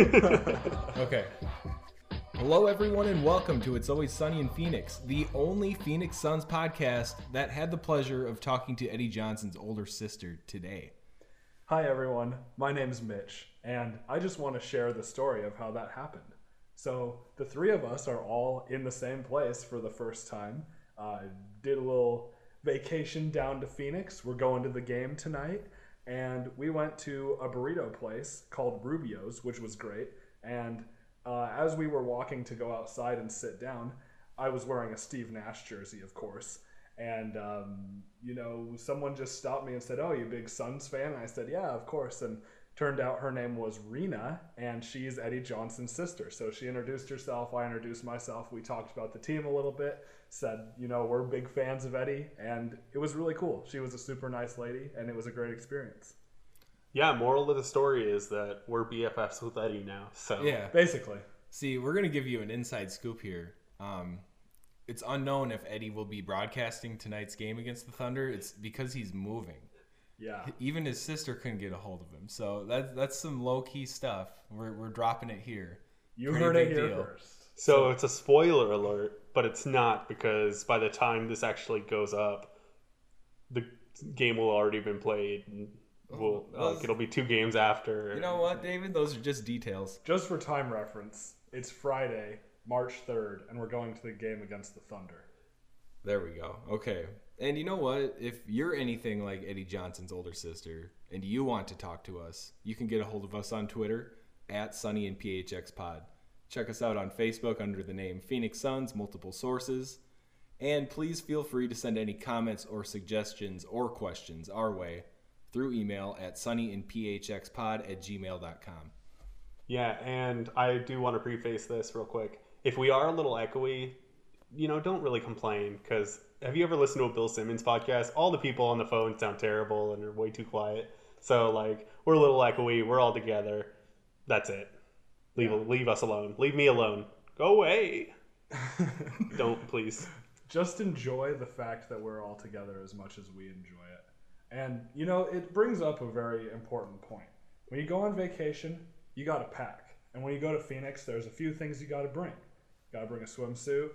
Okay. Hello, everyone, and welcome to It's Always Sunny in Phoenix, the only Phoenix Suns podcast that had the pleasure of talking to Eddie Johnson's older sister today. Hi, everyone. My name's Mitch, and I just want to share the story of how that happened. So, the three of us are all in the same place for the first time. Uh, did a little vacation down to Phoenix. We're going to the game tonight, and we went to a burrito place called Rubio's, which was great. And uh, as we were walking to go outside and sit down, I was wearing a Steve Nash jersey, of course. And, um, you know, someone just stopped me and said, Oh, you big Suns fan? And I said, Yeah, of course. And turned out her name was Rena, and she's Eddie Johnson's sister. So she introduced herself. I introduced myself. We talked about the team a little bit, said, you know, we're big fans of Eddie. And it was really cool. She was a super nice lady, and it was a great experience. Yeah, moral of the story is that we're BFFs with Eddie now. So Yeah. Basically. See, we're going to give you an inside scoop here. Um, it's unknown if Eddie will be broadcasting tonight's game against the Thunder. It's because he's moving. Yeah. Even his sister couldn't get a hold of him. So that, that's some low key stuff. We're, we're dropping it here. You Pretty heard it big here deal. first. So it's a spoiler alert, but it's not because by the time this actually goes up, the game will already have been played. And we'll, well, uh, like, it'll be two games after. You know what, David? Those are just details. Just for time reference, it's Friday, March 3rd, and we're going to the game against the Thunder. There we go. Okay. And you know what? If you're anything like Eddie Johnson's older sister and you want to talk to us, you can get a hold of us on Twitter at Sunny in PHX Pod. Check us out on Facebook under the name Phoenix Suns, multiple sources. And please feel free to send any comments or suggestions or questions our way through email at sunnyinphxpod at gmail.com. Yeah, and I do want to preface this real quick. If we are a little echoey, you know, don't really complain because have you ever listened to a Bill Simmons podcast? All the people on the phone sound terrible and are way too quiet. So like, we're a little echoey. We're all together. That's it. Leave leave us alone. Leave me alone. Go away. don't please. Just enjoy the fact that we're all together as much as we enjoy it. And, you know, it brings up a very important point. When you go on vacation, you got to pack. And when you go to Phoenix, there's a few things you got to bring. You got to bring a swimsuit.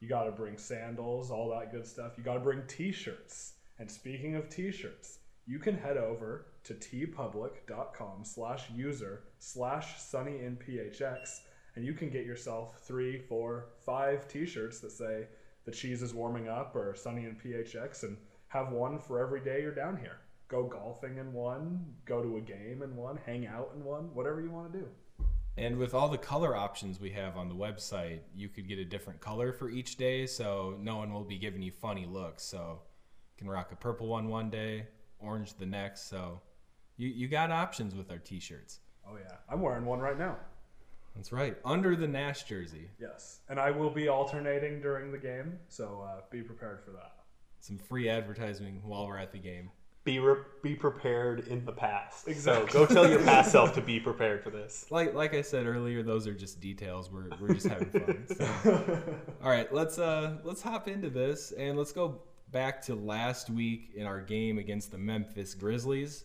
You got to bring sandals, all that good stuff. You got to bring t shirts. And speaking of t shirts, you can head over to teepublic.com slash user slash sunny in phx and you can get yourself three, four, five t shirts that say the cheese is warming up or sunny in phx and have one for every day you're down here. Go golfing in one, go to a game in one, hang out in one, whatever you want to do. And with all the color options we have on the website, you could get a different color for each day, so no one will be giving you funny looks. So you can rock a purple one one day, orange the next. So you, you got options with our t-shirts. Oh yeah, I'm wearing one right now. That's right, under the Nash jersey. Yes, and I will be alternating during the game, so uh, be prepared for that. Some free advertising while we're at the game. Be re- be prepared in the past. Exactly. So go tell your past self to be prepared for this. Like like I said earlier, those are just details. We're, we're just having fun. So. All right, let's uh let's hop into this and let's go back to last week in our game against the Memphis Grizzlies.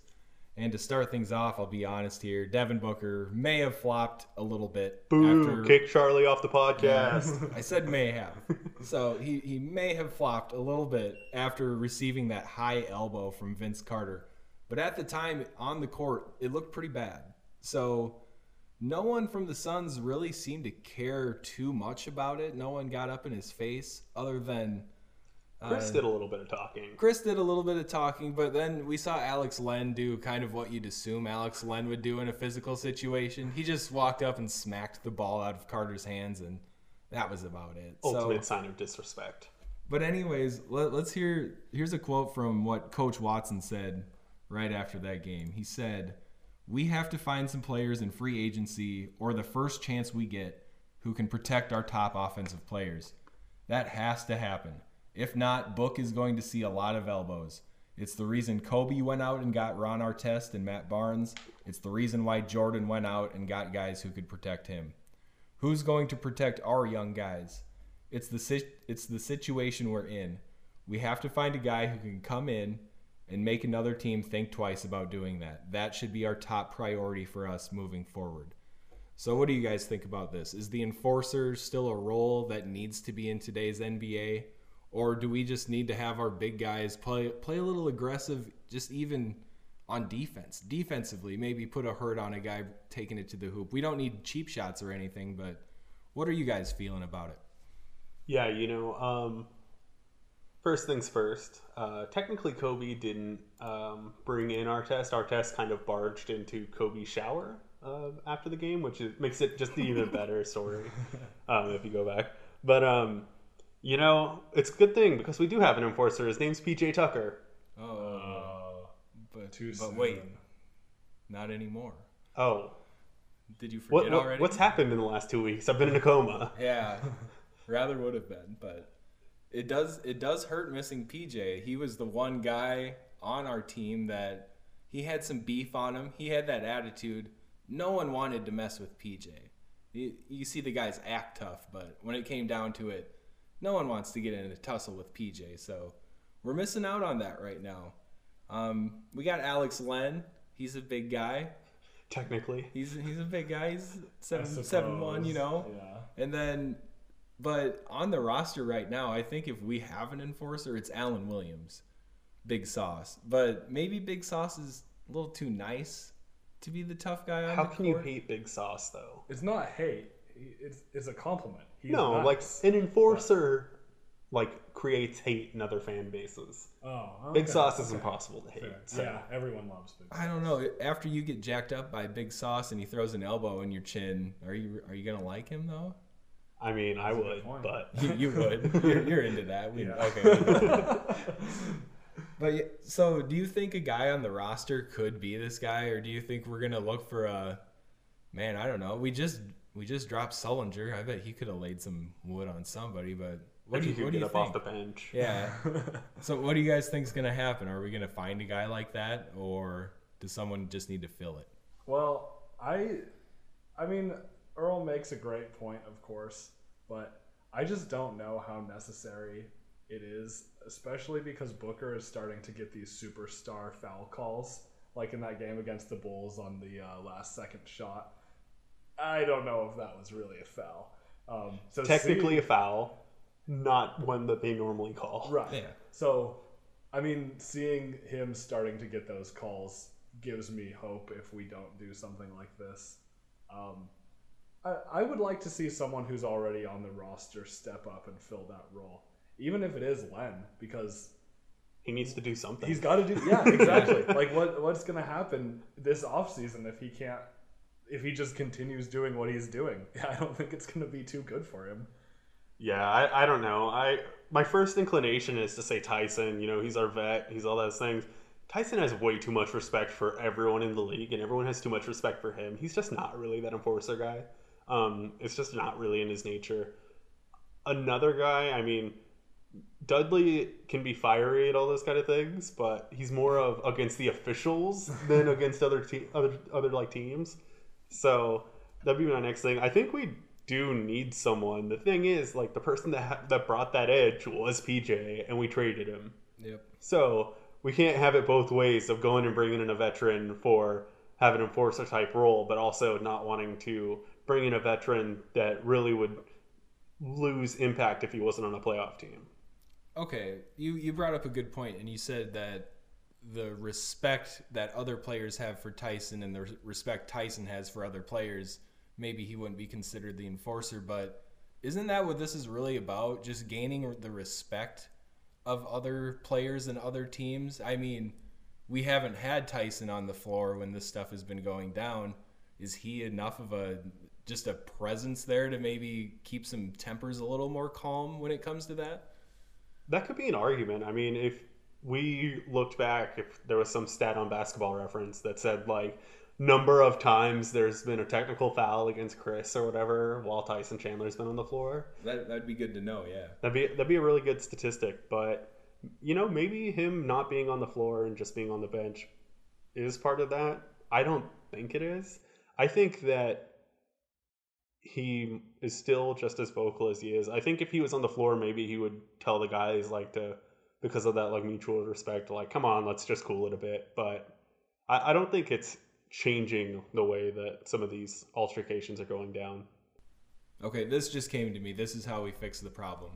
And to start things off, I'll be honest here. Devin Booker may have flopped a little bit Boo! after Kick Charlie off the podcast. I said may have. So he, he may have flopped a little bit after receiving that high elbow from Vince Carter. But at the time on the court, it looked pretty bad. So no one from the Suns really seemed to care too much about it. No one got up in his face other than Chriss uh, did a little bit of talking. Chriss did a little bit of talking, but then we saw Alex Len do kind of what you'd assume Alex Len would do in a physical situation. He just walked up and smacked the ball out of Carter's hands, and that was about it. Ultimate So, sign of disrespect. but anyways, let, let's hear. Here's a quote from what Coach Watson said right after that game. He said, "We have to find some players in free agency or the first chance we get who can protect our top offensive players. That has to happen. If not, Book is going to see a lot of elbows. It's the reason Kobe went out and got Ron Artest and Matt Barnes. It's the reason why Jordan went out and got guys who could protect him. Who's going to protect our young guys? It's the it's the situation we're in. We have to find a guy who can come in and make another team think twice about doing that. That should be our top priority for us moving forward. So, what do you guys think about this? Is the enforcer still a role that needs to be in today's NBA, or do we just need to have our big guys play play a little aggressive, just even on defense, defensively, maybe put a hurt on a guy taking it to the hoop. We don't need cheap shots or anything, but what are you guys feeling about it? Yeah, you know, um, first things first. Uh, technically, Kobe didn't um, bring in Artest. Our test kind of barged into Kobe's shower uh, after the game, which is, makes it just an even better story um, if you go back. But um, you know, it's a good thing because we do have an enforcer. His name's PJ Tucker. Oh, but Too but soon. wait, not anymore. Oh, Did you forget what, what already? what's happened in the last two weeks? I've been in a coma. Yeah, rather would have been, but it does it does hurt missing PJ. He was the one guy on our team that he had some beef on him. He had that attitude. No one wanted to mess with PJ. You, you see the guys act tough, but when it came down to it, no one wants to get in a tussle with PJ. So we're missing out on that right now. Um, we got Alex Len. He's a big guy. Technically, He's he's a big guy. He's I seven seven one. You know. Yeah. And then, but on the roster right now, I think if we have an enforcer, it's Alan Williams, Big Sauce. But maybe Big Sauce is a little too nice to be the tough guy on how the can you hate Big Sauce though? It's not hate. It's it's a compliment. He's no, nice. like an enforcer, like creates hate in other fan bases. oh, Big Sauce is okay. impossible to hate. Fair. so- Yeah, everyone loves Big. Sauce. I don't know. After you get jacked up by Big Sauce and he throws an elbow in your chin, are you are you gonna like him though? I mean, I a good would, but You, you would. You're, you're into that. We, Yeah. Okay. But so, do you think a guy on the roster could be this guy, or do you think we're gonna look for a man? I don't know. We just we just dropped Sullinger. I bet he could have laid some wood on somebody. But what if do you you, could what do you up think? off the bench. Yeah. so, what do you guys think is gonna happen? Are we gonna find a guy like that, or does someone just need to fill it? Well, I, I mean, Earl makes a great point, of course, but I just don't know how necessary it is, especially because Booker is starting to get these superstar foul calls, like in that game against the Bulls on the uh, last second shot. I don't know if that was really a foul. Um, so Technically seeing- a foul, not one that they normally call. Right. Yeah. So, I mean, seeing him starting to get those calls gives me hope if we don't do something like this. Um, I, I would like to see someone who's already on the roster step up and fill that role, even if it is Len, because He needs to do something. he's got to do. Yeah, exactly. like, what what's going to happen this offseason if he can't? If he just continues doing what he's doing, I don't think it's going to be too good for him. Yeah, I, I don't know. I my first inclination is to say Tyson. You know, he's our vet. He's all those things. Tyson has way too much respect for everyone in the league, and everyone has too much respect for him. He's just not really that enforcer guy. Um, it's just not really in his nature. Another guy, I mean, Dudley can be fiery at all those kind of things, but he's more of against the officials than against other te- other other like teams. So that'd be my next thing. I think we do need someone. The thing is, like the person that ha- that brought that edge was PJ, and we traded him. Yep. So we can't have it both ways of going and bringing in a veteran for have an enforcer type role, but also not wanting to bring in a veteran that really would lose impact if he wasn't on a playoff team. Okay, you you brought up a good point, and you said that the respect that other players have for Tyson and the respect Tyson has for other players, maybe he wouldn't be considered the enforcer. But isn't that what this is really about? Just gaining the respect of other players and other teams. I mean, we haven't had Tyson on the floor when this stuff has been going down. Is he enough of a just a presence there to maybe keep some tempers a little more calm when it comes to that? That could be an argument. I mean, if we looked back, if there was some stat on basketball reference that said like number of times there's been a technical foul against Chriss or whatever while Tyson Chandler's been on the floor, That that'd be good to know. Yeah. that'd be that'd be a really good statistic. But you know, maybe him not being on the floor and just being on the bench is part of that. I don't think it is. I think that he is still just as vocal as he is. I think if he was on the floor, maybe he would tell the guys like to because of that like mutual respect, like, come on, let's just cool it a bit. But I, I don't think it's changing the way that some of these altercations are going down. Okay, this just came to me. This is how we fix the problem.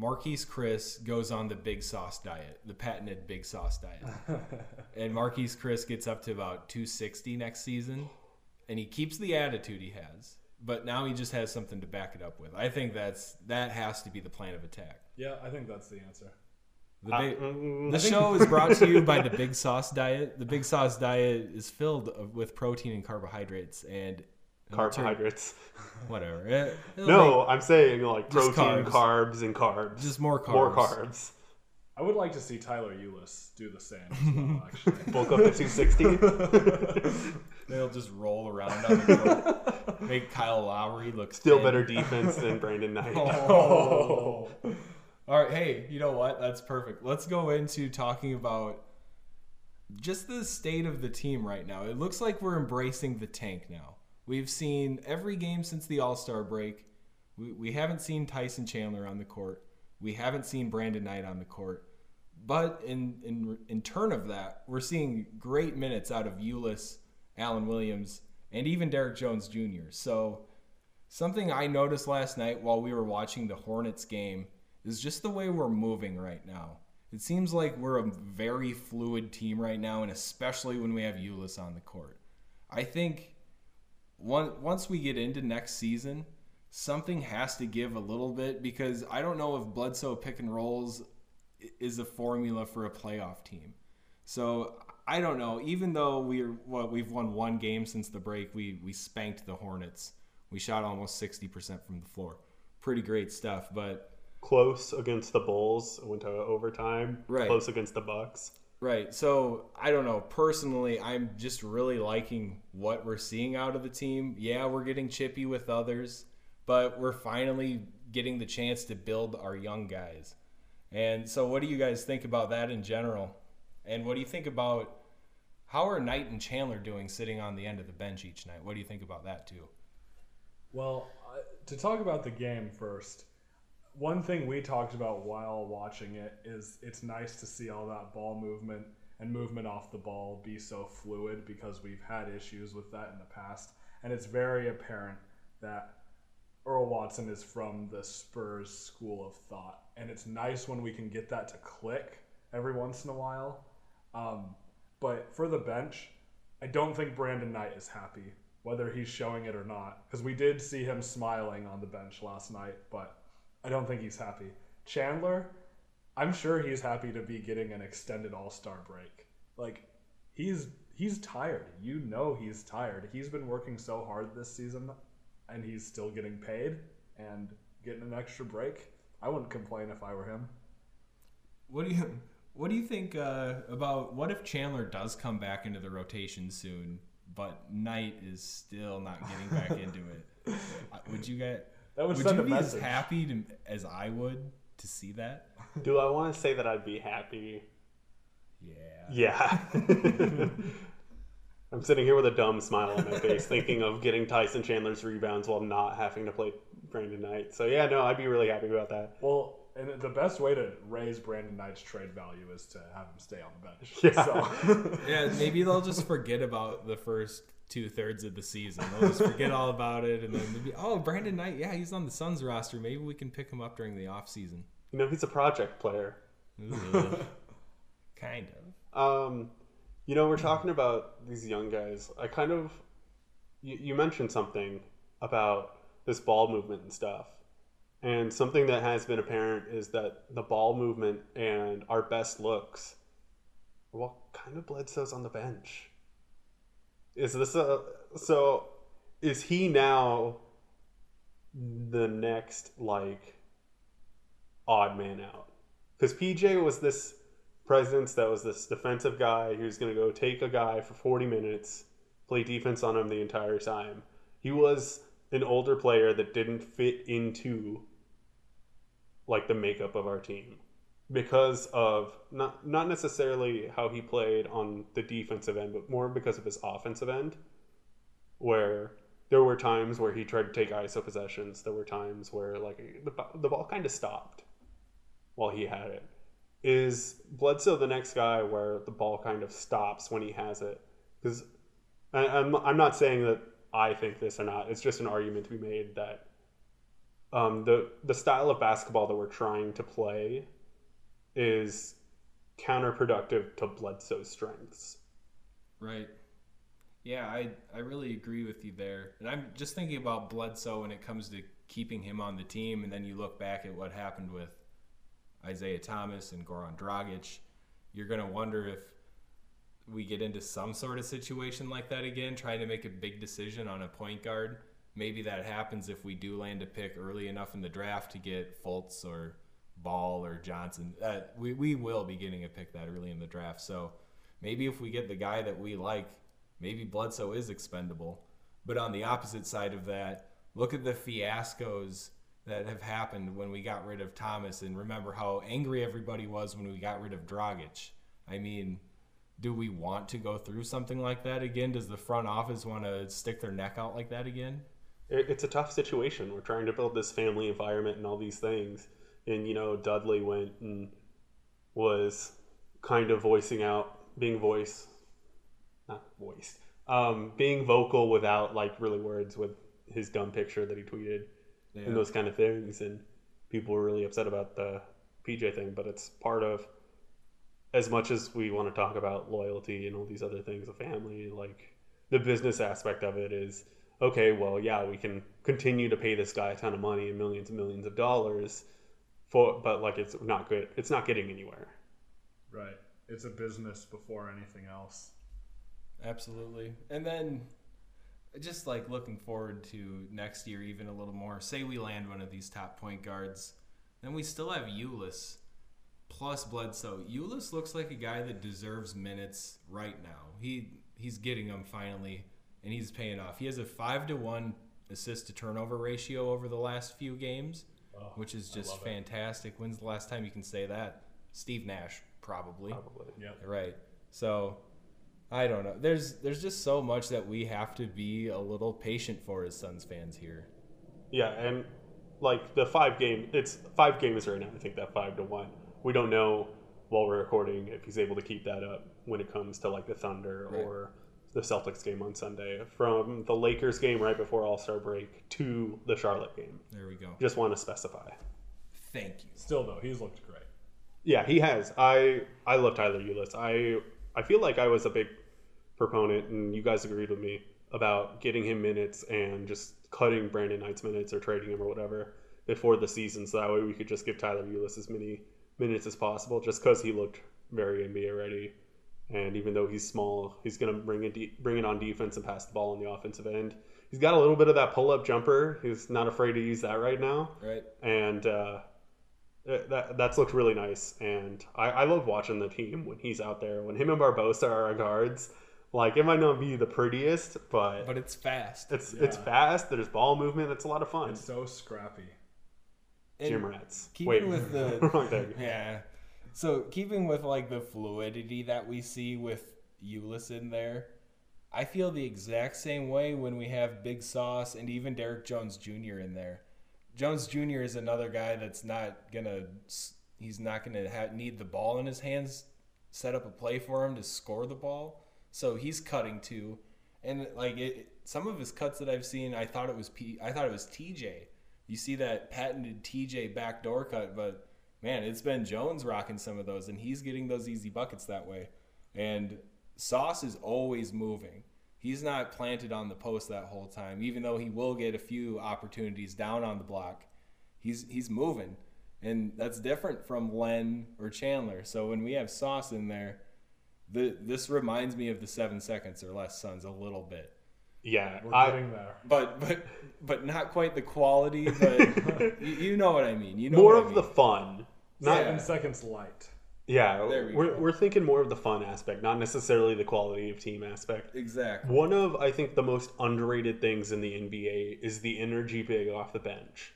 Marquese Chriss goes on the big sauce diet, the patented big sauce diet. and Marquese Chriss gets up to about 260 next season, and he keeps the attitude he has, but now he just has something to back it up with. I think that's that has to be the plan of attack. Yeah, I think that's the answer. The, Uh, big, mm, the show is brought to you by the Big Sauce Diet. The Big Sauce Diet is filled with protein and carbohydrates and carbohydrates. Whatever. It- it'll No, I'm saying like protein, carbs. carbs. and carbs. just more carbs. more carbs. I would like to see Tyler Ulis do the same as well, actually. Bulk up to 260. They'll just roll around on the court. Make Kyle Lowry look Still thin. better defense than Brandon Knight. Oh. All right, hey, you know what? That's perfect. Let's go into talking about just the state of the team right now. It looks like we're embracing the tank now. We've seen every game since the All Star break. We, we haven't seen Tyson Chandler on the court. We haven't seen Brandon Knight on the court. But in, in, in turn of that, we're seeing great minutes out of Ulis, Alan Williams, and even Derrick Jones Jr. So something I noticed last night while we were watching the Hornets game is just the way we're moving right now. It seems like we're a very fluid team right now, and especially when we have Ulis on the court. I think one, once we get into next season, something has to give a little bit because I don't know if Bledsoe pick and rolls is a formula for a playoff team. So I don't know. Even though we're what we've won one game since the break, we we spanked the Hornets. We shot almost sixty percent from the floor. Pretty great stuff. But Close against the Bulls, went to overtime. Right. Close against the Bucks. right. So I don't know. Personally, I'm just really liking what we're seeing out of the team. Yeah, we're getting chippy with others, but we're finally getting the chance to build our young guys. And so, what do you guys think about that in general? And what do you think about how are Knight and Chandler doing sitting on the end of the bench each night? What do you think about that too? Well, uh, to talk about the game first, one thing we talked about while watching it is it's nice to see all that ball movement and movement off the ball be so fluid because we've had issues with that in the past. And it's very apparent that Earl Watson is from the Spurs school of thought. And it's nice when we can get that to click every once in a while. Um, but for the bench, I don't think Brandon Knight is happy, whether he's showing it or not. Because we did see him smiling on the bench last night, but I don't think he's happy. Chandler, I'm sure he's happy to be getting an extended All Star break. Like, he's he's tired. You know he's tired. He's been working so hard this season, and he's still getting paid and getting an extra break. I wouldn't complain if I were him. What do you what do you think uh, about what if Chandler does come back into the rotation soon, but Knight is still not getting back into it? Uh, Would you get That would, would send you a be as happy to, as I would to see that? Do I want to say that I'd be happy? Yeah. Yeah. I'm sitting here with a dumb smile on my face, thinking of getting Tyson Chandler's rebounds while not having to play Brandon Knight. So yeah, no, I'd be really happy about that. Well, and the best way to raise Brandon Knight's trade value is to have him stay on the bench. Yeah. So, Yeah, maybe they'll just forget about the first two thirds of the season. They'll just forget all about it, and then maybe oh, Brandon Knight, yeah, he's on the Suns roster. Maybe we can pick him up during the off season. You know, he's a project player. kind of. Um, you know, we're talking about these young guys. I kind of, you, you mentioned something about this ball movement and stuff. And something that has been apparent is that the ball movement and our best looks, well, kind of Bledsoe's on the bench. Is this a, so is he now the next, like, odd man out? Because PJ was this presence that was this defensive guy who's going to go take a guy for 40 minutes, play defense on him the entire time. He was an older player that didn't fit into like the makeup of our team because of not not necessarily how he played on the defensive end, but more because of his offensive end where there were times where he tried to take ISO possessions. There were times where like the, the ball kind of stopped while he had it. Is Bledsoe the next guy where the ball kind of stops when he has it? Because I'm I'm not saying that I think this or not. It's just an argument to be made that um, the the style of basketball that we're trying to play is counterproductive to Bledsoe's strengths. Right. Yeah, I I really agree with you there. And I'm just thinking about Bledsoe when it comes to keeping him on the team, and then you look back at what happened with Isaiah Thomas and Goran Dragic. You're gonna wonder if we get into some sort of situation like that again, trying to make a big decision on a point guard. Maybe that happens if we do land a pick early enough in the draft to get Fultz or Ball or Johnson. Uh, we, we will be getting a pick that early in the draft. So maybe if we get the guy that we like, maybe Bledsoe is expendable. But on the opposite side of that, look at the fiascos that have happened when we got rid of Thomas and remember how angry everybody was when we got rid of Dragic. I mean, do we want to go through something like that again? Does the front office want to stick their neck out like that again? It's a tough situation. We're trying to build this family environment and all these things. And, you know, Dudley went and was kind of voicing out, being voice, not voiced, um, being vocal without like really words with his dumb picture that he tweeted Yeah. and those kind of things. And people were really upset about the PJ thing, but it's part of as much as we want to talk about loyalty and all these other things, a family, like the business aspect of it is okay, well, yeah, we can continue to pay this guy a ton of money and millions and millions of dollars for, but like it's not good. It's not getting anywhere. Right. It's a business before anything else. Absolutely. And then just like looking forward to next year even a little more. Say we land one of these top point guards, then we still have Ulis plus Bledsoe. Ulis looks like a guy that deserves minutes right now. He he's getting them finally, and he's paying off. He has a five to one assist to turnover ratio over the last few games, Oh, which is just love it. fantastic. When's the last time you can say that? Steve Nash, probably. Probably. Yeah. Right. So I don't know. There's there's just so much that we have to be a little patient for as Suns fans here. Yeah, and like the five game, it's five games right now. I think that five to one. We don't know while we're recording if he's able to keep that up when it comes to like the Thunder Right. or the Celtics game on Sunday. From the Lakers game right before All Star break to the Charlotte game. There we go. Just want to specify. Thank you. Still though, he's looked great. Yeah, he has. I I love Tyler Ulis. I I feel like I was a big proponent, and you guys agreed with me about getting him minutes and just cutting Brandon Knight's minutes or trading him or whatever before the season, so that way we could just give Tyler Ulis as many minutes as possible, just because he looked very NBA ready. And even though he's small, he's going to bring it de- bring it on defense and pass the ball on the offensive end. He's got a little bit of that pull up jumper. He's not afraid to use that right now Right. and uh, that that's looked really nice. And I, I love watching the team when he's out there. When him and Barbosa are our guards, like it might not be the prettiest, but, But it's fast. it's it's fast. There's ball movement. It's a lot of fun. It's so scrappy. And Gym rats. keeping Wait, with the wrong thing. yeah. So keeping with like the fluidity that we see with Ulis in there, I feel the exact same way when we have Big Sauce and even Derrick Jones Jr. in there. Jones Jr. is another guy that's not gonna he's not gonna ha- need the ball in his hands. Set up a play for him to score the ball, so he's cutting too, and like it, some of his cuts that I've seen, I thought it was P, I thought it was TJ. You see that patented TJ backdoor cut, but man, it's been Jones rocking some of those, and he's getting those easy buckets that way. And Sauce is always moving. He's not planted on the post that whole time, even though he will get a few opportunities down on the block. He's he's moving, and that's different from Len or Chandler. So when we have Sauce in there, the this reminds me of the seven seconds or less Suns a little bit, Yeah, We're I, getting there. but but but not quite the quality. But you, you know what I mean. You know more what I of the fun. Not Yeah. Seven seconds light. yeah. There we we are go. we're thinking more of the fun aspect, not necessarily the quality of team aspect. exactly. One of I think the most underrated things in the NBA is the energy big off the bench.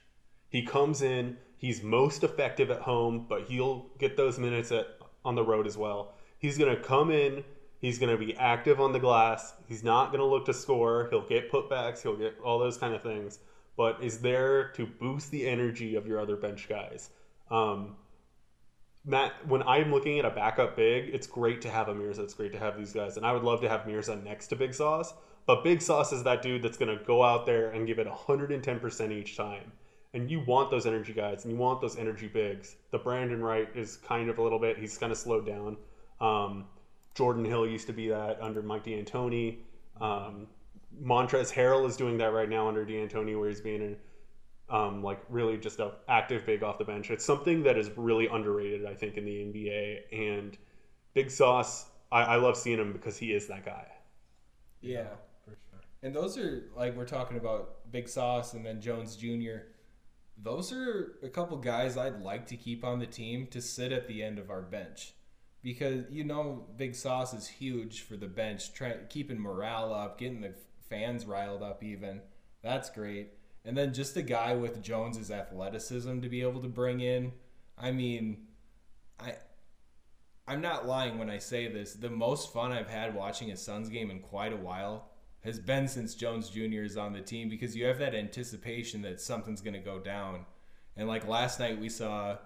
He comes in, he's most effective at home, but he'll get those minutes at on the road as well. He's gonna come in, he's gonna be active on the glass. He's not gonna look to score. He'll get putbacks. He'll get all those kind of things, but is there to boost the energy of your other bench guys. Um, Matt, when I'm looking at a backup big, it's great to have a Mirza. It's great to have these guys, and I would love to have Mirza next to Big Sauce. But Big Sauce is that dude that's going to go out there and give it 110% each time. And you want those energy guys, and you want those energy bigs. The Brandon Wright is kind of a little bit. He's kind of slowed down. Um, Jordan Hill used to be that under Mike D'Antoni. Um, Montrezl Harrell is doing that right now under D'Antoni, where he's being a, um, like really just an active big off the bench. It's something that is really underrated, I think, in the NBA. And Big Sauce, I, I love seeing him because he is that guy. Yeah. For sure. And those are like we're talking about Big Sauce and then Jones Jr. Those are a couple guys I'd like to keep on the team to sit at the end of our bench. Because you know Big Sauce is huge for the bench, try, keeping morale up, getting the fans riled up even. That's great. And then just a guy with Jones's athleticism to be able to bring in. I mean, I I'm not lying when I say this. The most fun I've had watching a Suns game in quite a while has been since Jones Jr. is on the team because you have that anticipation that something's going to go down. And like last night we saw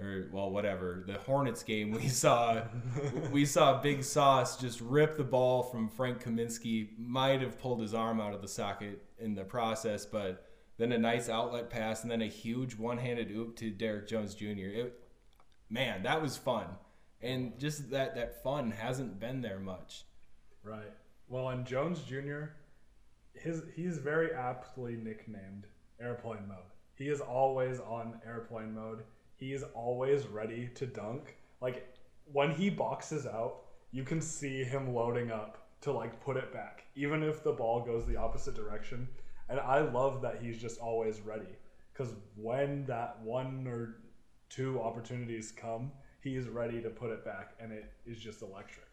or well whatever, the Hornets game we saw we saw Big Sauce just rip the ball from Frank Kaminsky, might have pulled his arm out of the socket in the process, but then a nice outlet pass and then a huge one-handed oop to Derrick Jones Jr. It, man, that was fun. And just that that fun hasn't been there much. Right. Well, and Jones Jr. His he's very aptly nicknamed airplane mode. He is always on airplane mode. He is always ready to dunk. Like when he boxes out, you can see him loading up to like put it back, even if the ball goes the opposite direction. And I love that he's just always ready because when that one or two opportunities come, he is ready to put it back, and it is just electric.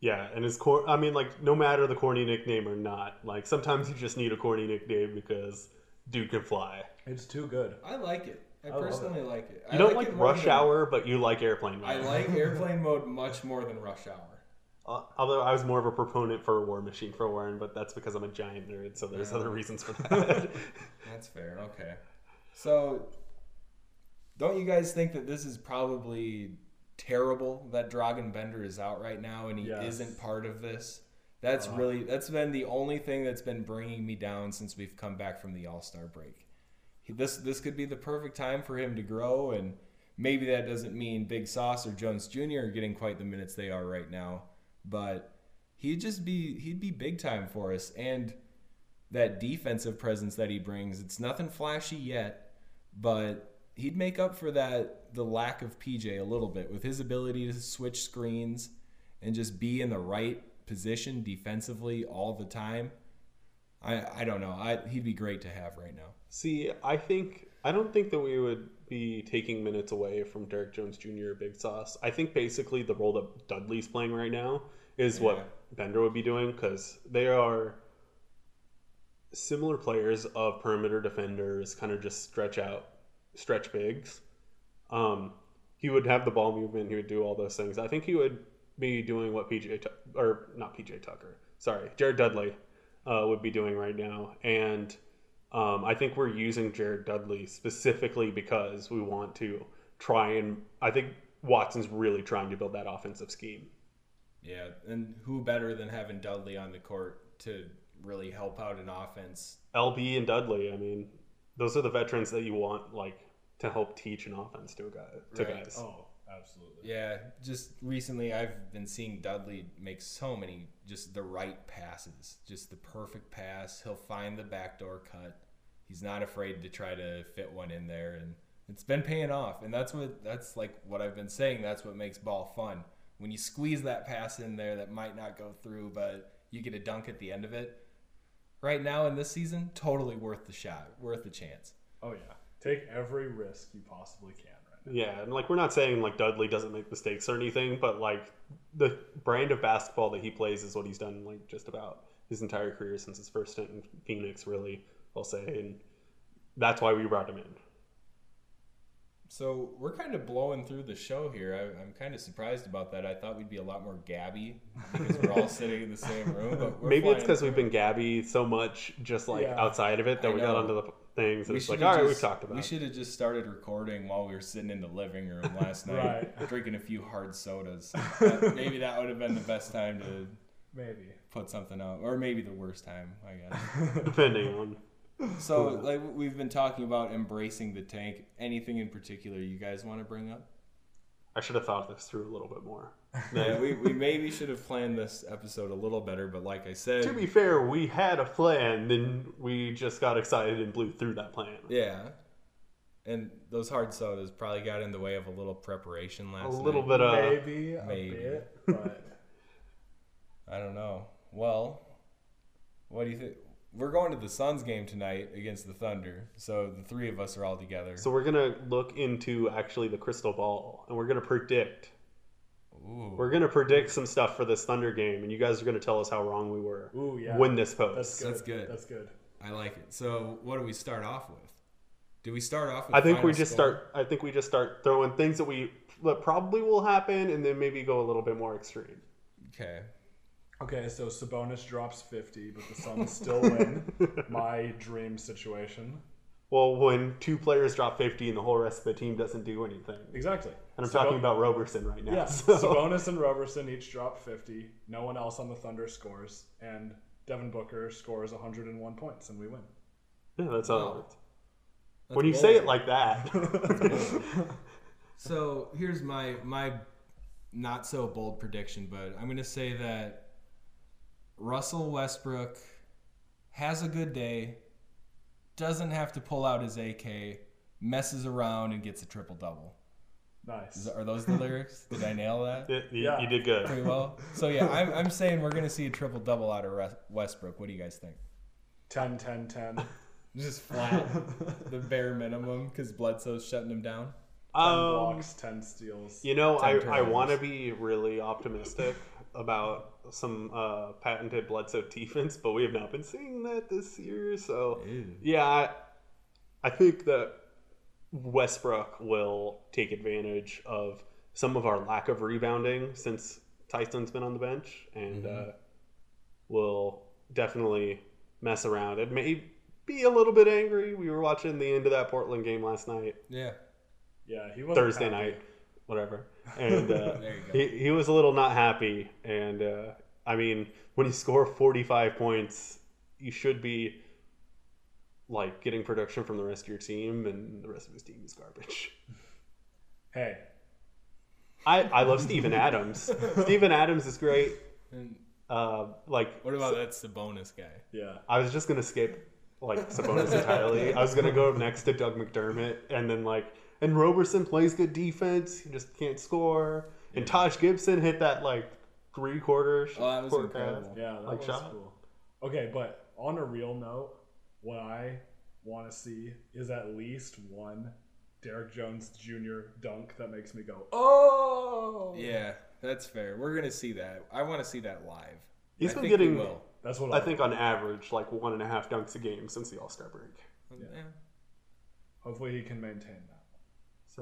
Yeah, and his core. I mean, like, no matter the corny nickname or not, like, sometimes you just need a corny nickname because dude can fly. It's too good. I like it. I, I love personally like it. I You don't like, more rush than- hour, but you like airplane mode. I like airplane mode much more than rush hour. Uh, although I was more of a proponent for War Machine for Warren, but that's because I'm a giant nerd, so there's Yeah. other reasons for that. That's fair. Okay. So, don't you guys think that this is probably terrible that Dragan Bender is out right now and he Yes. isn't part of this? That's Uh. really that's been the only thing that's been bringing me down since we've come back from the All Star break. This this could be the perfect time for him to grow, and maybe that doesn't mean Big Sauce or Jones Jr. are getting quite the minutes they are right now, but he'd just be he'd be big time for us and that defensive presence that he brings. It's nothing flashy yet, but he'd make up for that the lack of PJ a little bit with his ability to switch screens and just be in the right position defensively all the time. I I don't know. I he'd be great to have right now. See, I think I don't think that we would be taking minutes away from Derrick Jones Jr. or Big Sauce. I think basically the role that Dudley's playing right now is Yeah. what Bender would be doing because they are similar players of perimeter defenders, kind of just stretch out, stretch bigs. Um, he would have the ball movement. He would do all those things. I think he would be doing what PJ or not PJ Tucker. Sorry, Jared Dudley uh, would be doing right now, and um, I think we're using Jared Dudley specifically because we want to try and. I think Watson's really trying to build that offensive scheme. Yeah, and who better than having Dudley on the court to really help out an offense? LB and Dudley. I mean, those are the veterans that you want like to help teach an offense to a guy to Right. guys. Oh, absolutely. Yeah, just recently I've been seeing Dudley make so many just the right passes, just the perfect pass. He'll find the backdoor cut. He's not afraid to try to fit one in there and it's been paying off. And that's what that's like what I've been saying, that's what makes ball fun. When you squeeze that pass in there that might not go through, but you get a dunk at the end of it. Right now in this season, totally worth the shot, worth the chance. Oh yeah. Take every risk you possibly can. Yeah, and like we're not saying like Dudley doesn't make mistakes or anything, but like the brand of basketball that he plays is what he's done like just about his entire career since his first stint in Phoenix, really, I'll say, and that's why we brought him in. So we're kind of blowing through the show here. I, I'm kind of surprised about that. I thought we'd be a lot more gabby because we're all sitting in the same room. But we're Maybe it's because we've been Gabby so much, just like Yeah. outside of it, that I we got know. onto the things. And We it's like, should've we've just- talked about We should have just started recording while we were sitting in the living room last night, Right. drinking a few hard sodas. That- maybe that would have been the best time to Maybe. put something out, or maybe the worst time, I guess. Depending on. So, like we've been talking about embracing the tank. Anything in particular you guys want to bring up? I should have thought this through a little bit more. Yeah, we, we maybe should have planned this episode a little better, but like I said, To be fair, we had a plan, then we just got excited and blew through that plan. yeah. And those hard sodas probably got in the way of a little preparation last. Night. A little night. bit of. maybe a maybe. bit, but I don't know. Well, what do you think? We're going to the Suns game tonight against the Thunder, so the three of us are all together. So we're gonna look into actually the crystal ball, and we're gonna predict. Ooh. We're gonna predict some stuff for this Thunder game, and you guys are gonna tell us how wrong we were. ooh yeah. Win this post. That's good. That's good. That's good. I like it. So, what do we start off with? Do we start off with I think we just score? start. I think we just start throwing things that we that probably will happen, and then maybe go a little bit more extreme. Okay. Okay, so Sabonis drops 50, but the Suns still win. My dream situation. Well, when two players drop fifty and the whole rest of the team doesn't do anything, Exactly. and I'm Sabo- talking about Roberson right now. Yeah, so- Sabonis and Roberson each drop 50. No one else on the Thunder scores, and Devin Booker scores 101 points, and we win. yeah, that's how Wow. it. That's When you bold. say it like that, So here's my my not so bold prediction, but I'm gonna say that Russell Westbrook has a good day, doesn't have to pull out his AK, messes around and gets a triple double. nice. Are those the lyrics? Did I nail that? it- you, Yeah. you did good. Pretty well. So yeah, I'm, I'm saying we're gonna see a triple double out of Westbrook. What do you guys think? 10, 10, 10. Just flat, the bare minimum, because Bledsoe's shutting him down. 10 Um, blocks, 10 steals. You know, I, I want to be really optimistic about some uh, patented Bledsoe defense, but we have not been seeing that this year. So, Ew. yeah, I, I think that Westbrook will take advantage of some of our lack of rebounding since Tyson's been on the bench and uh, will definitely mess around. It may be a little bit angry. We were watching the end of that Portland game last night. Yeah. Yeah, he was Thursday night, whatever. And uh, There you go. he, he was a little not happy. And uh, I mean, when you score 45 points, you should be like getting production from the rest of your team, and the rest of his team is garbage. Hey, I, I love Steven Adams. Steven Adams is great. And Uh, like, what about that's the bonus guy? yeah. I was just gonna skip like Sabonis entirely. I was gonna go next to Doug McDermott, and then like, and Roberson plays good defense. He just can't score. And Taj Gibson hit that like three quarter. Oh, that was court pass. incredible. Yeah, that Like was shot. cool. Okay, but on a real note, what I want to see is at least one Derrick Jones Jr. dunk that makes me go, oh! Yeah, that's fair. We're gonna see that. I want to see that live. He's I been think we getting, will. That's what I think, on average, like one and a half dunks a game since the All Star break. Yeah. Hopefully he can maintain that.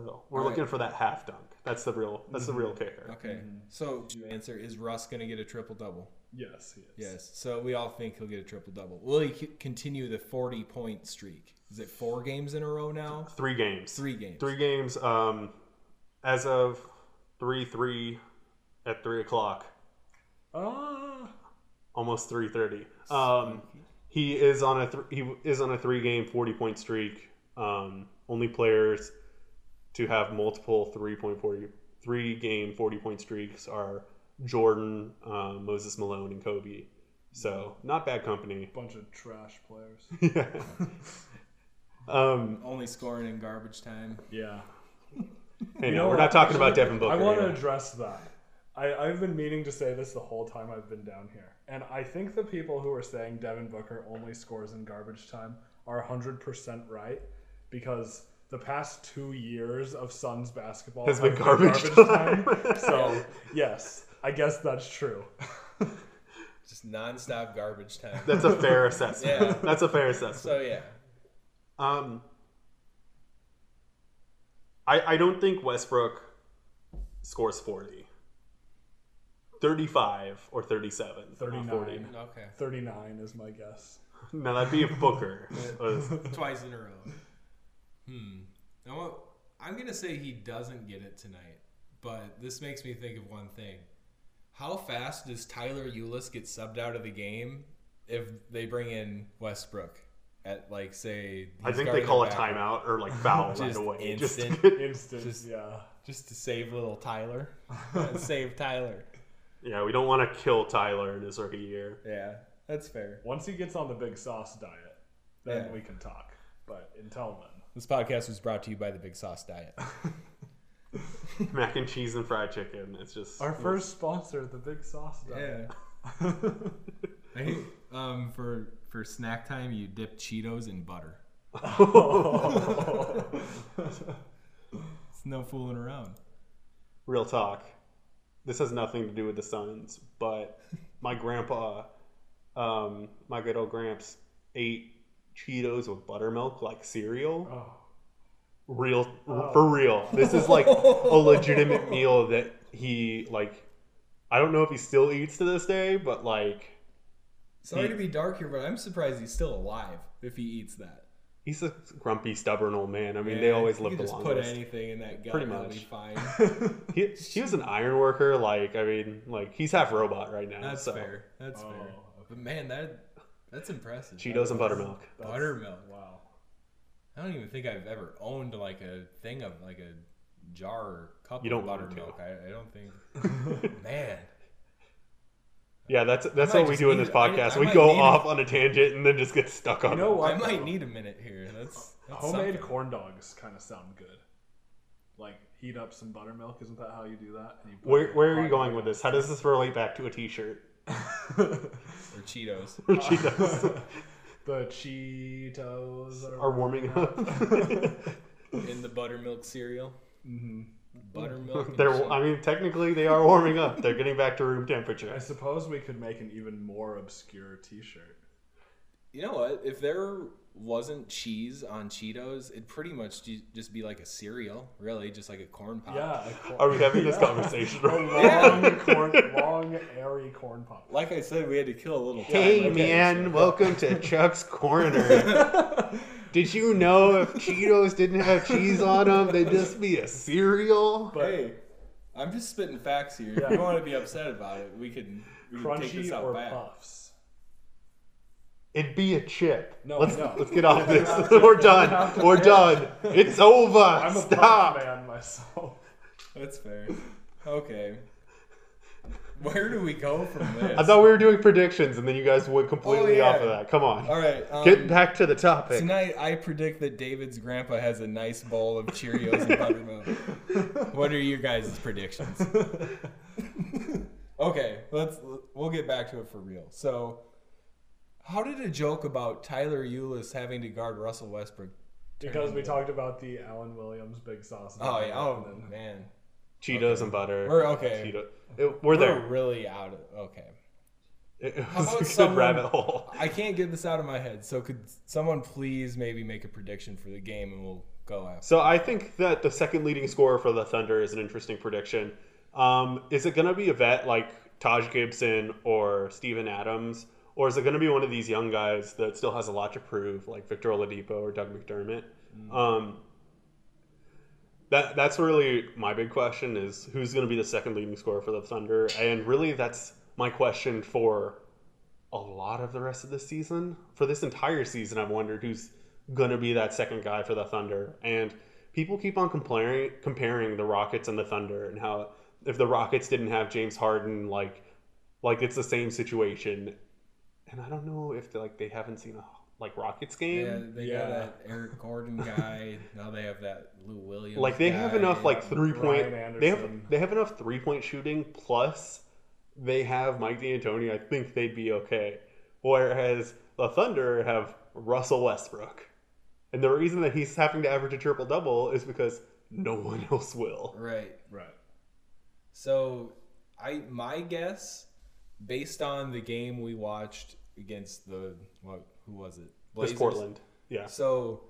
So we're All right. looking for that half dunk. That's the real. That's the real kicker. Okay. So you answer is Russ gonna get a triple double? Yes, yes. Yes. So we all think he'll get a triple double. Will he c- continue the forty point streak? Is it four games in a row now? Three games. Three games. Three games. Um, as of three three at three o'clock. Ah, almost 330 um he is on a th- he is on a three game 40 point streak um only players to have multiple 3.40 three game 40 point streaks are jordan uh, moses malone and kobe so not bad company bunch of trash players. yeah um Only scoring in garbage time. yeah. hey, You no, know we're what? not talking about devin booker I want to address that. I, I've been meaning to say this the whole time I've been down here. And I think the people who are saying Devin Booker only scores in garbage time are 100% right because the past two years of Suns basketball Has have been garbage time. so, yes, I guess that's true. Just nonstop garbage time. that's a fair assessment Yeah. that's a fair assessment so yeah. Um, I I don't think Westbrook scores 40. 35 or 37. 39. 40. Okay. 39 is my guess. No, that'd be a Booker. Twice in a row. Hmm. I want, I'm gonna say he doesn't get it tonight, but this makes me think of one thing. How fast does Tyler Ulis get subbed out of the game if they bring in Westbrook at like say? I think they call a timeout or like foul right Just away. To instant. get- Instant, Just- yeah. just to save little Tyler, save Tyler. yeah, we don't want to kill Tyler in his rookie year. Yeah, that's fair. Once he gets on the big sauce diet, then Yeah. we can talk. But until then, This podcast was brought to you by the Big Sauce Diet. Mac and cheese and fried chicken. It's just our first sponsor, the big sauce diet. Yeah. I hate, um, for for snack time, you dip Cheetos in butter. It's no fooling around. real talk. This has nothing to do with the Suns, but my grandpa, um, my good old Gramps, ate Cheetos with buttermilk like cereal. Oh. Real, oh. for real. This is like a legitimate meal that he like. I don't know if he still eats to this day, but like Sorry to be dark here, but I'm surprised he's still alive if he eats that. he's a grumpy, stubborn old man. I mean, they always live the just put anything in that gut, Pretty much. be fine. He, he was an iron worker. Like I mean, like he's half robot right now. That's so. fair. That's Oh, fair. But man, that that's impressive. Cheetos and buttermilk. That's- Buttermilk. Wow. I don't even think I've ever owned like a thing of like a jar or cup You of don't want to. buttermilk. I, I don't think. man, Yeah, that's that's what we do in this to- I- podcast. I we go need to- off on a tangent and then just get stuck on You know it. what? I might need a minute here. That's, that's Homemade something. corn dogs kind of sound good. Like heat up some buttermilk. Isn't that how you do that? And you Where where are you going with this? How does this relate back to a T-shirt? or Cheetos. Or Cheetos the Cheetos that are warming up. in the buttermilk cereal. hmm Buttermilk. They're, Cheetos. I mean, technically they are warming up. They're getting back to room temperature. I suppose we could make an even more obscure T-shirt. You know what? If there wasn't cheese on Cheetos, it'd pretty much just be like a cereal, really, just like a corn pop. Yeah. a cor- Are we having this Yeah. conversation? A long, corn, long, airy corn pop. Like I said, we had to kill a little. Hey time. man, welcome to Chuck's Corner. Did you know if Cheetos didn't have cheese on them, they'd just be a cereal? But Hey, I'm just spitting facts here. Yeah. If you want to be upset about it, we can, we can take this crunchy out or back. puffs? It'd be a chip. No, let's no. let's get off this. We're done. We're done. It's over. I'm a Stop. puff man myself. That's fair. Okay. Where do we go from this? I thought we were doing predictions, and then you guys went completely Oh, yeah. off of that. Come on, All right. Um, get back to the topic. Tonight, I predict that David's grandpa has a nice bowl of Cheerios and buttermilk. What are your guys' predictions? okay, let's we'll get back to it for real. So, how did a joke about Tyler Ulis having to guard Russell Westbrook? Because we talked about the Alan Williams big sauce. Oh yeah. Oh then- man. Cheetos and butter. We're okay. Cheeto- it- we're there. We're really out of okay. It, it How was about a good someone- rabbit hole. I can't get this out of my head. So could someone please maybe make a prediction for the game and we'll go after. So I think that the second leading scorer for the Thunder is an interesting prediction. Um, is it going to be a vet like Taj Gibson or Steven Adams, or is it going to be one of these young guys that still has a lot to prove, like Victor Oladipo or Doug McDermott? Um, that that's really my big question: is who's going to be the second leading scorer for the Thunder? And really, that's my question for a lot of the rest of the season. For this entire season, I've wondered who's going to be that second guy for the Thunder. And people keep on comparing comparing the Rockets and the Thunder and how if the Rockets didn't have James Harden, like like it's the same situation. And I don't know if they, like they haven't seen a like Rockets game. Yeah, they Yeah. got that Eric Gordon guy. now they have that Lou Williams. like they have enough like three point they have they have enough three point shooting plus they have Mike D'Antoni. I think they'd be okay. Whereas the Thunder have Russell Westbrook, and the reason that he's having to average a triple double is because no one else will. right. Right. So I my guess, based on the game we watched against the what who was it? This Portland, yeah. So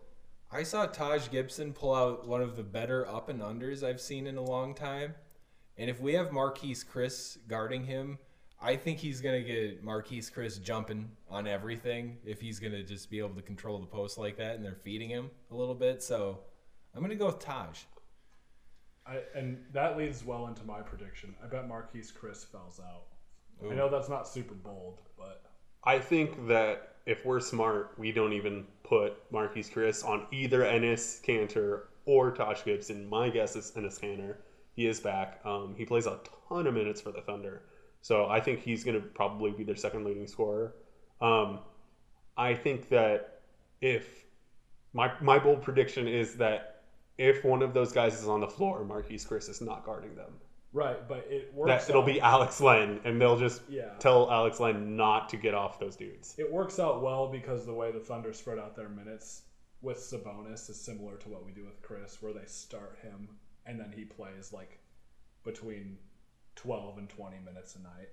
I saw Taj Gibson pull out one of the better up and unders I've seen in a long time. And if we have Marquese Chriss guarding him, I think he's gonna get Marquese Chriss jumping on everything if he's gonna just be able to control the post like that, and they're feeding him a little bit. So I'm gonna go with Taj. I, and that leads well into my prediction. I bet Marquese Chriss fouls out. I know that's not super bold, but I think that if we're smart, we don't even put Marquese Chriss on either Enes Kanter or Taj Gibson. My guess is Enes Kanter. He is back. Um, he plays a ton of minutes for the Thunder. So I think he's going to probably be their second leading scorer. Um, I think that if my my bold prediction is that if one of those guys is on the floor, Marquese Chriss is not guarding them. Right. But it works. That it'll out- be Alex Len, and they'll just Yeah. tell Alex Len not to get off those dudes. It works out well because the way the Thunder spread out their minutes with Sabonis is similar to what we do with Chriss, where they start him and then he plays like between twelve and twenty minutes a night.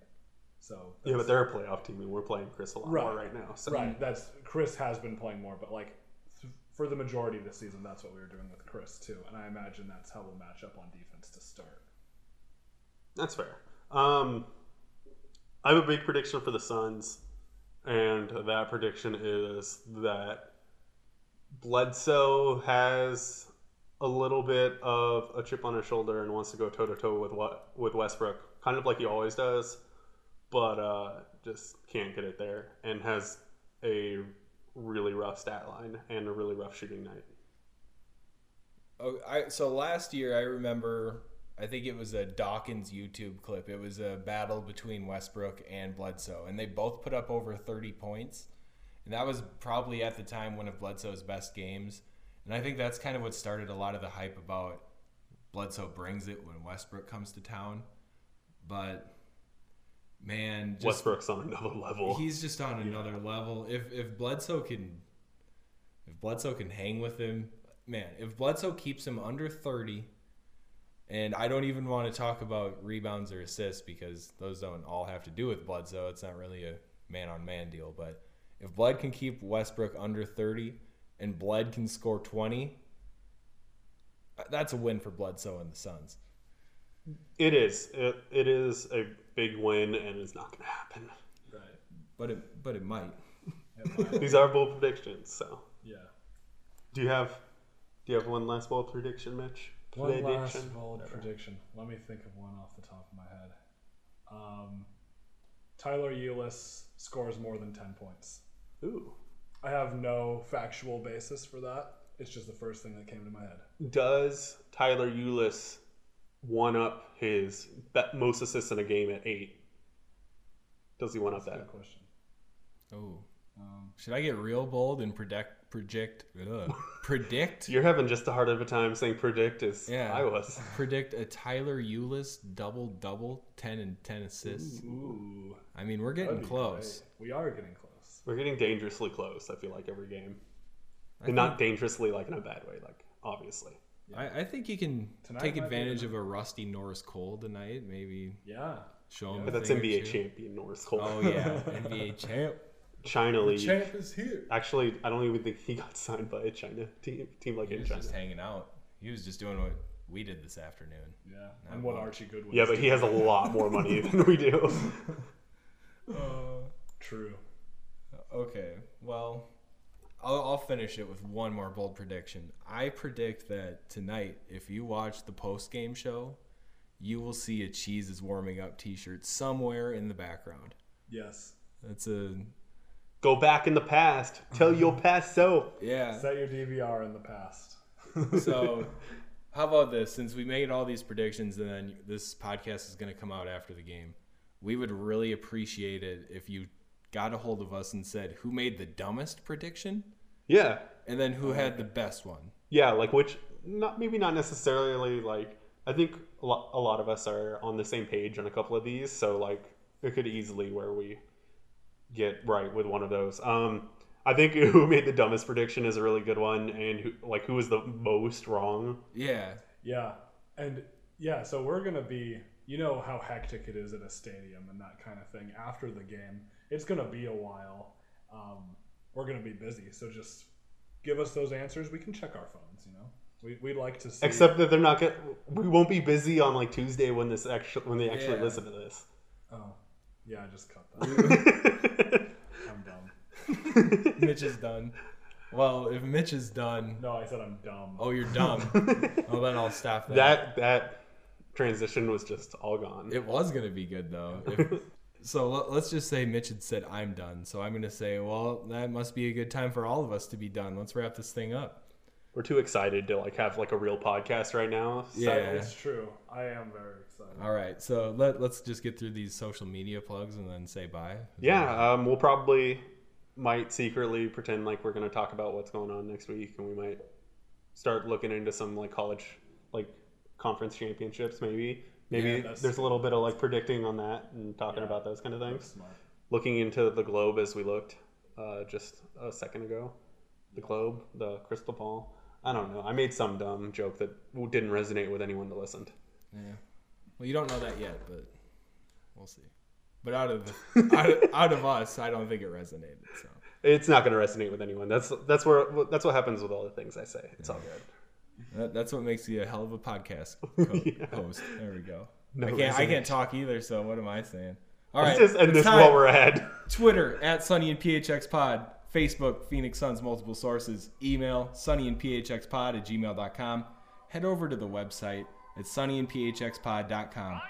So Yeah, but they're a playoff team, and we're playing Chriss a lot Right. more right now. So right. That's Chriss has been playing more, but like th- for the majority of the season, that's what we were doing with Chriss too, and I imagine that's how we'll match up on defense to start. That's fair. Um, I have a big prediction for the Suns, and that prediction is that Bledsoe has a little bit of a chip on his shoulder and wants to go toe to toe with what with Westbrook, kind of like he always does, but uh, just can't get it there, and has a really rough stat line and a really rough shooting night. Oh, I so last year I remember I think it was a Dawkins YouTube clip. It was a battle between Westbrook and Bledsoe, and they both put up over 30 points. And that was probably at the time one of Bledsoe's best games. And I think that's kind of what started a lot of the hype about Bledsoe brings it when Westbrook comes to town. But man, just Westbrook's on another level. He's just on another level. If if Bledsoe can, if Bledsoe can hang with him, man. If Bledsoe keeps him under thirty, and I don't even want to talk about rebounds or assists because those don't all have to do with Bledsoe. It's not really a man on man deal. But if Bled can keep Westbrook under thirty, and Bled can score twenty, uh, that's a win for Bledsoe and the Suns. It is. It, it is a big win, and it's not going to happen. Right. But it but it might. These are bold predictions. So, Yeah. do you have do you have one last bold prediction, Mitch? One last bold prediction. Let me think of one off the top of my head. Um, Tyler Ulis scores more than 10 points. Ooh. I have no factual basis for that. It's just the first thing that came to my head. Does Tyler Ulis one up his most assists in a game at eight? Does he one up Good that? question. Oh, Um, should I get real bold and predict predict ugh, predict You're having just a hard of a time saying predict as Yeah. I was. predict a Tyler Ulis double double, ten and ten assists. ooh. I mean, we're getting close. great. We are getting close. We're getting dangerously close. I feel like every game, I and not dangerously like in a bad way. Like obviously, I, I think he can Tonight take advantage of a rusty Norris Cole tonight. Maybe Yeah. show him. but a that's thing or NBA champion Norris Cole. Oh yeah, NBA champ. China League. Champ is here. Actually, I don't even think he got signed by a China team. Team like He in was China. just hanging out. He was just doing what we did this afternoon. Yeah. Not And what much. Archie Goodwin. Yeah, is but he has a lot more money than we do. Uh, true. Okay, well, I'll, I'll finish it with one more bold prediction. I predict that tonight, if you watch the post game show, you will see a cheese is warming up T-shirt somewhere in the background. Yes. That's a Go back in the past. Tell your past self. yeah. Set your DVR in the past. So, how about this? Since we made all these predictions, and then this podcast is going to come out after the game, we would really appreciate it if you got a hold of us and said who made the dumbest prediction, Yeah, and then who had the best one. yeah. Like which, not maybe not necessarily like. I think a lot, a lot of us are on the same page on a couple of these, so like it could easily where we get right with one of those. Um, I think who made the dumbest prediction is a really good one, and who like who was the most wrong. Yeah, Yeah. And yeah, so we're going to be, you know how hectic it is at a stadium and that kind of thing after the game. It's going to be a while. Um, we're going to be busy. So just give us those answers. We can check our phones, you know? We, we'd like to see. Except that they're not gonna. We won't be busy on like Tuesday when this actually when they actually Yeah. listen to this. Oh. Yeah, I just cut that. I'm dumb. Mitch is done. Well, if Mitch is done, No, I said I'm dumb. oh, you're dumb. oh, then I'll stop that. that that transition was just all gone. It was gonna be good though. If, so let- let's just say Mitch had said I'm done. So I'm gonna say, well, that must be a good time for all of us to be done. Let's wrap this thing up. We're too excited to like have like a real podcast right now. So- Yeah. It's true. I am very excited. All right. So let let's just get through these social media plugs and then say bye. Is Yeah, um, we'll probably might secretly pretend like we're going to talk about what's going on next week, and we might start looking into some like college like conference championships. Maybe maybe Yeah, there's a little bit of like predicting on that and talking Yeah. about those kind of things. Looking into the globe as we looked uh, just a second ago, the globe, the crystal ball. I don't know. I made some dumb joke that didn't resonate with anyone that listened. Yeah. Well, you don't know that yet, but we'll see. But out of out, of, out of us, I don't think it resonated. So It's not going to resonate with anyone. That's that's where that's what happens with all the things I say. It's all good. that, that's what makes you a hell of a podcast co- Yeah. host. There we go. No I can't. I can't talk either. So what am I saying? All right. Let's just end this time. while we're ahead. Twitter at Sunny in PHX Pod. Facebook, Phoenix Suns Multiple Sources. Email, Sunny in PHX Pod at gmail.com. Head over to the website at sunnyinphxpod.com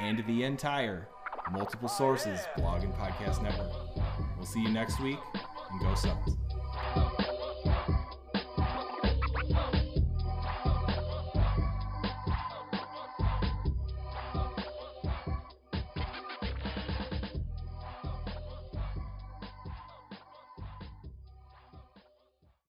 and the entire Multiple Sources blog and podcast network. We'll see you next week and go Suns.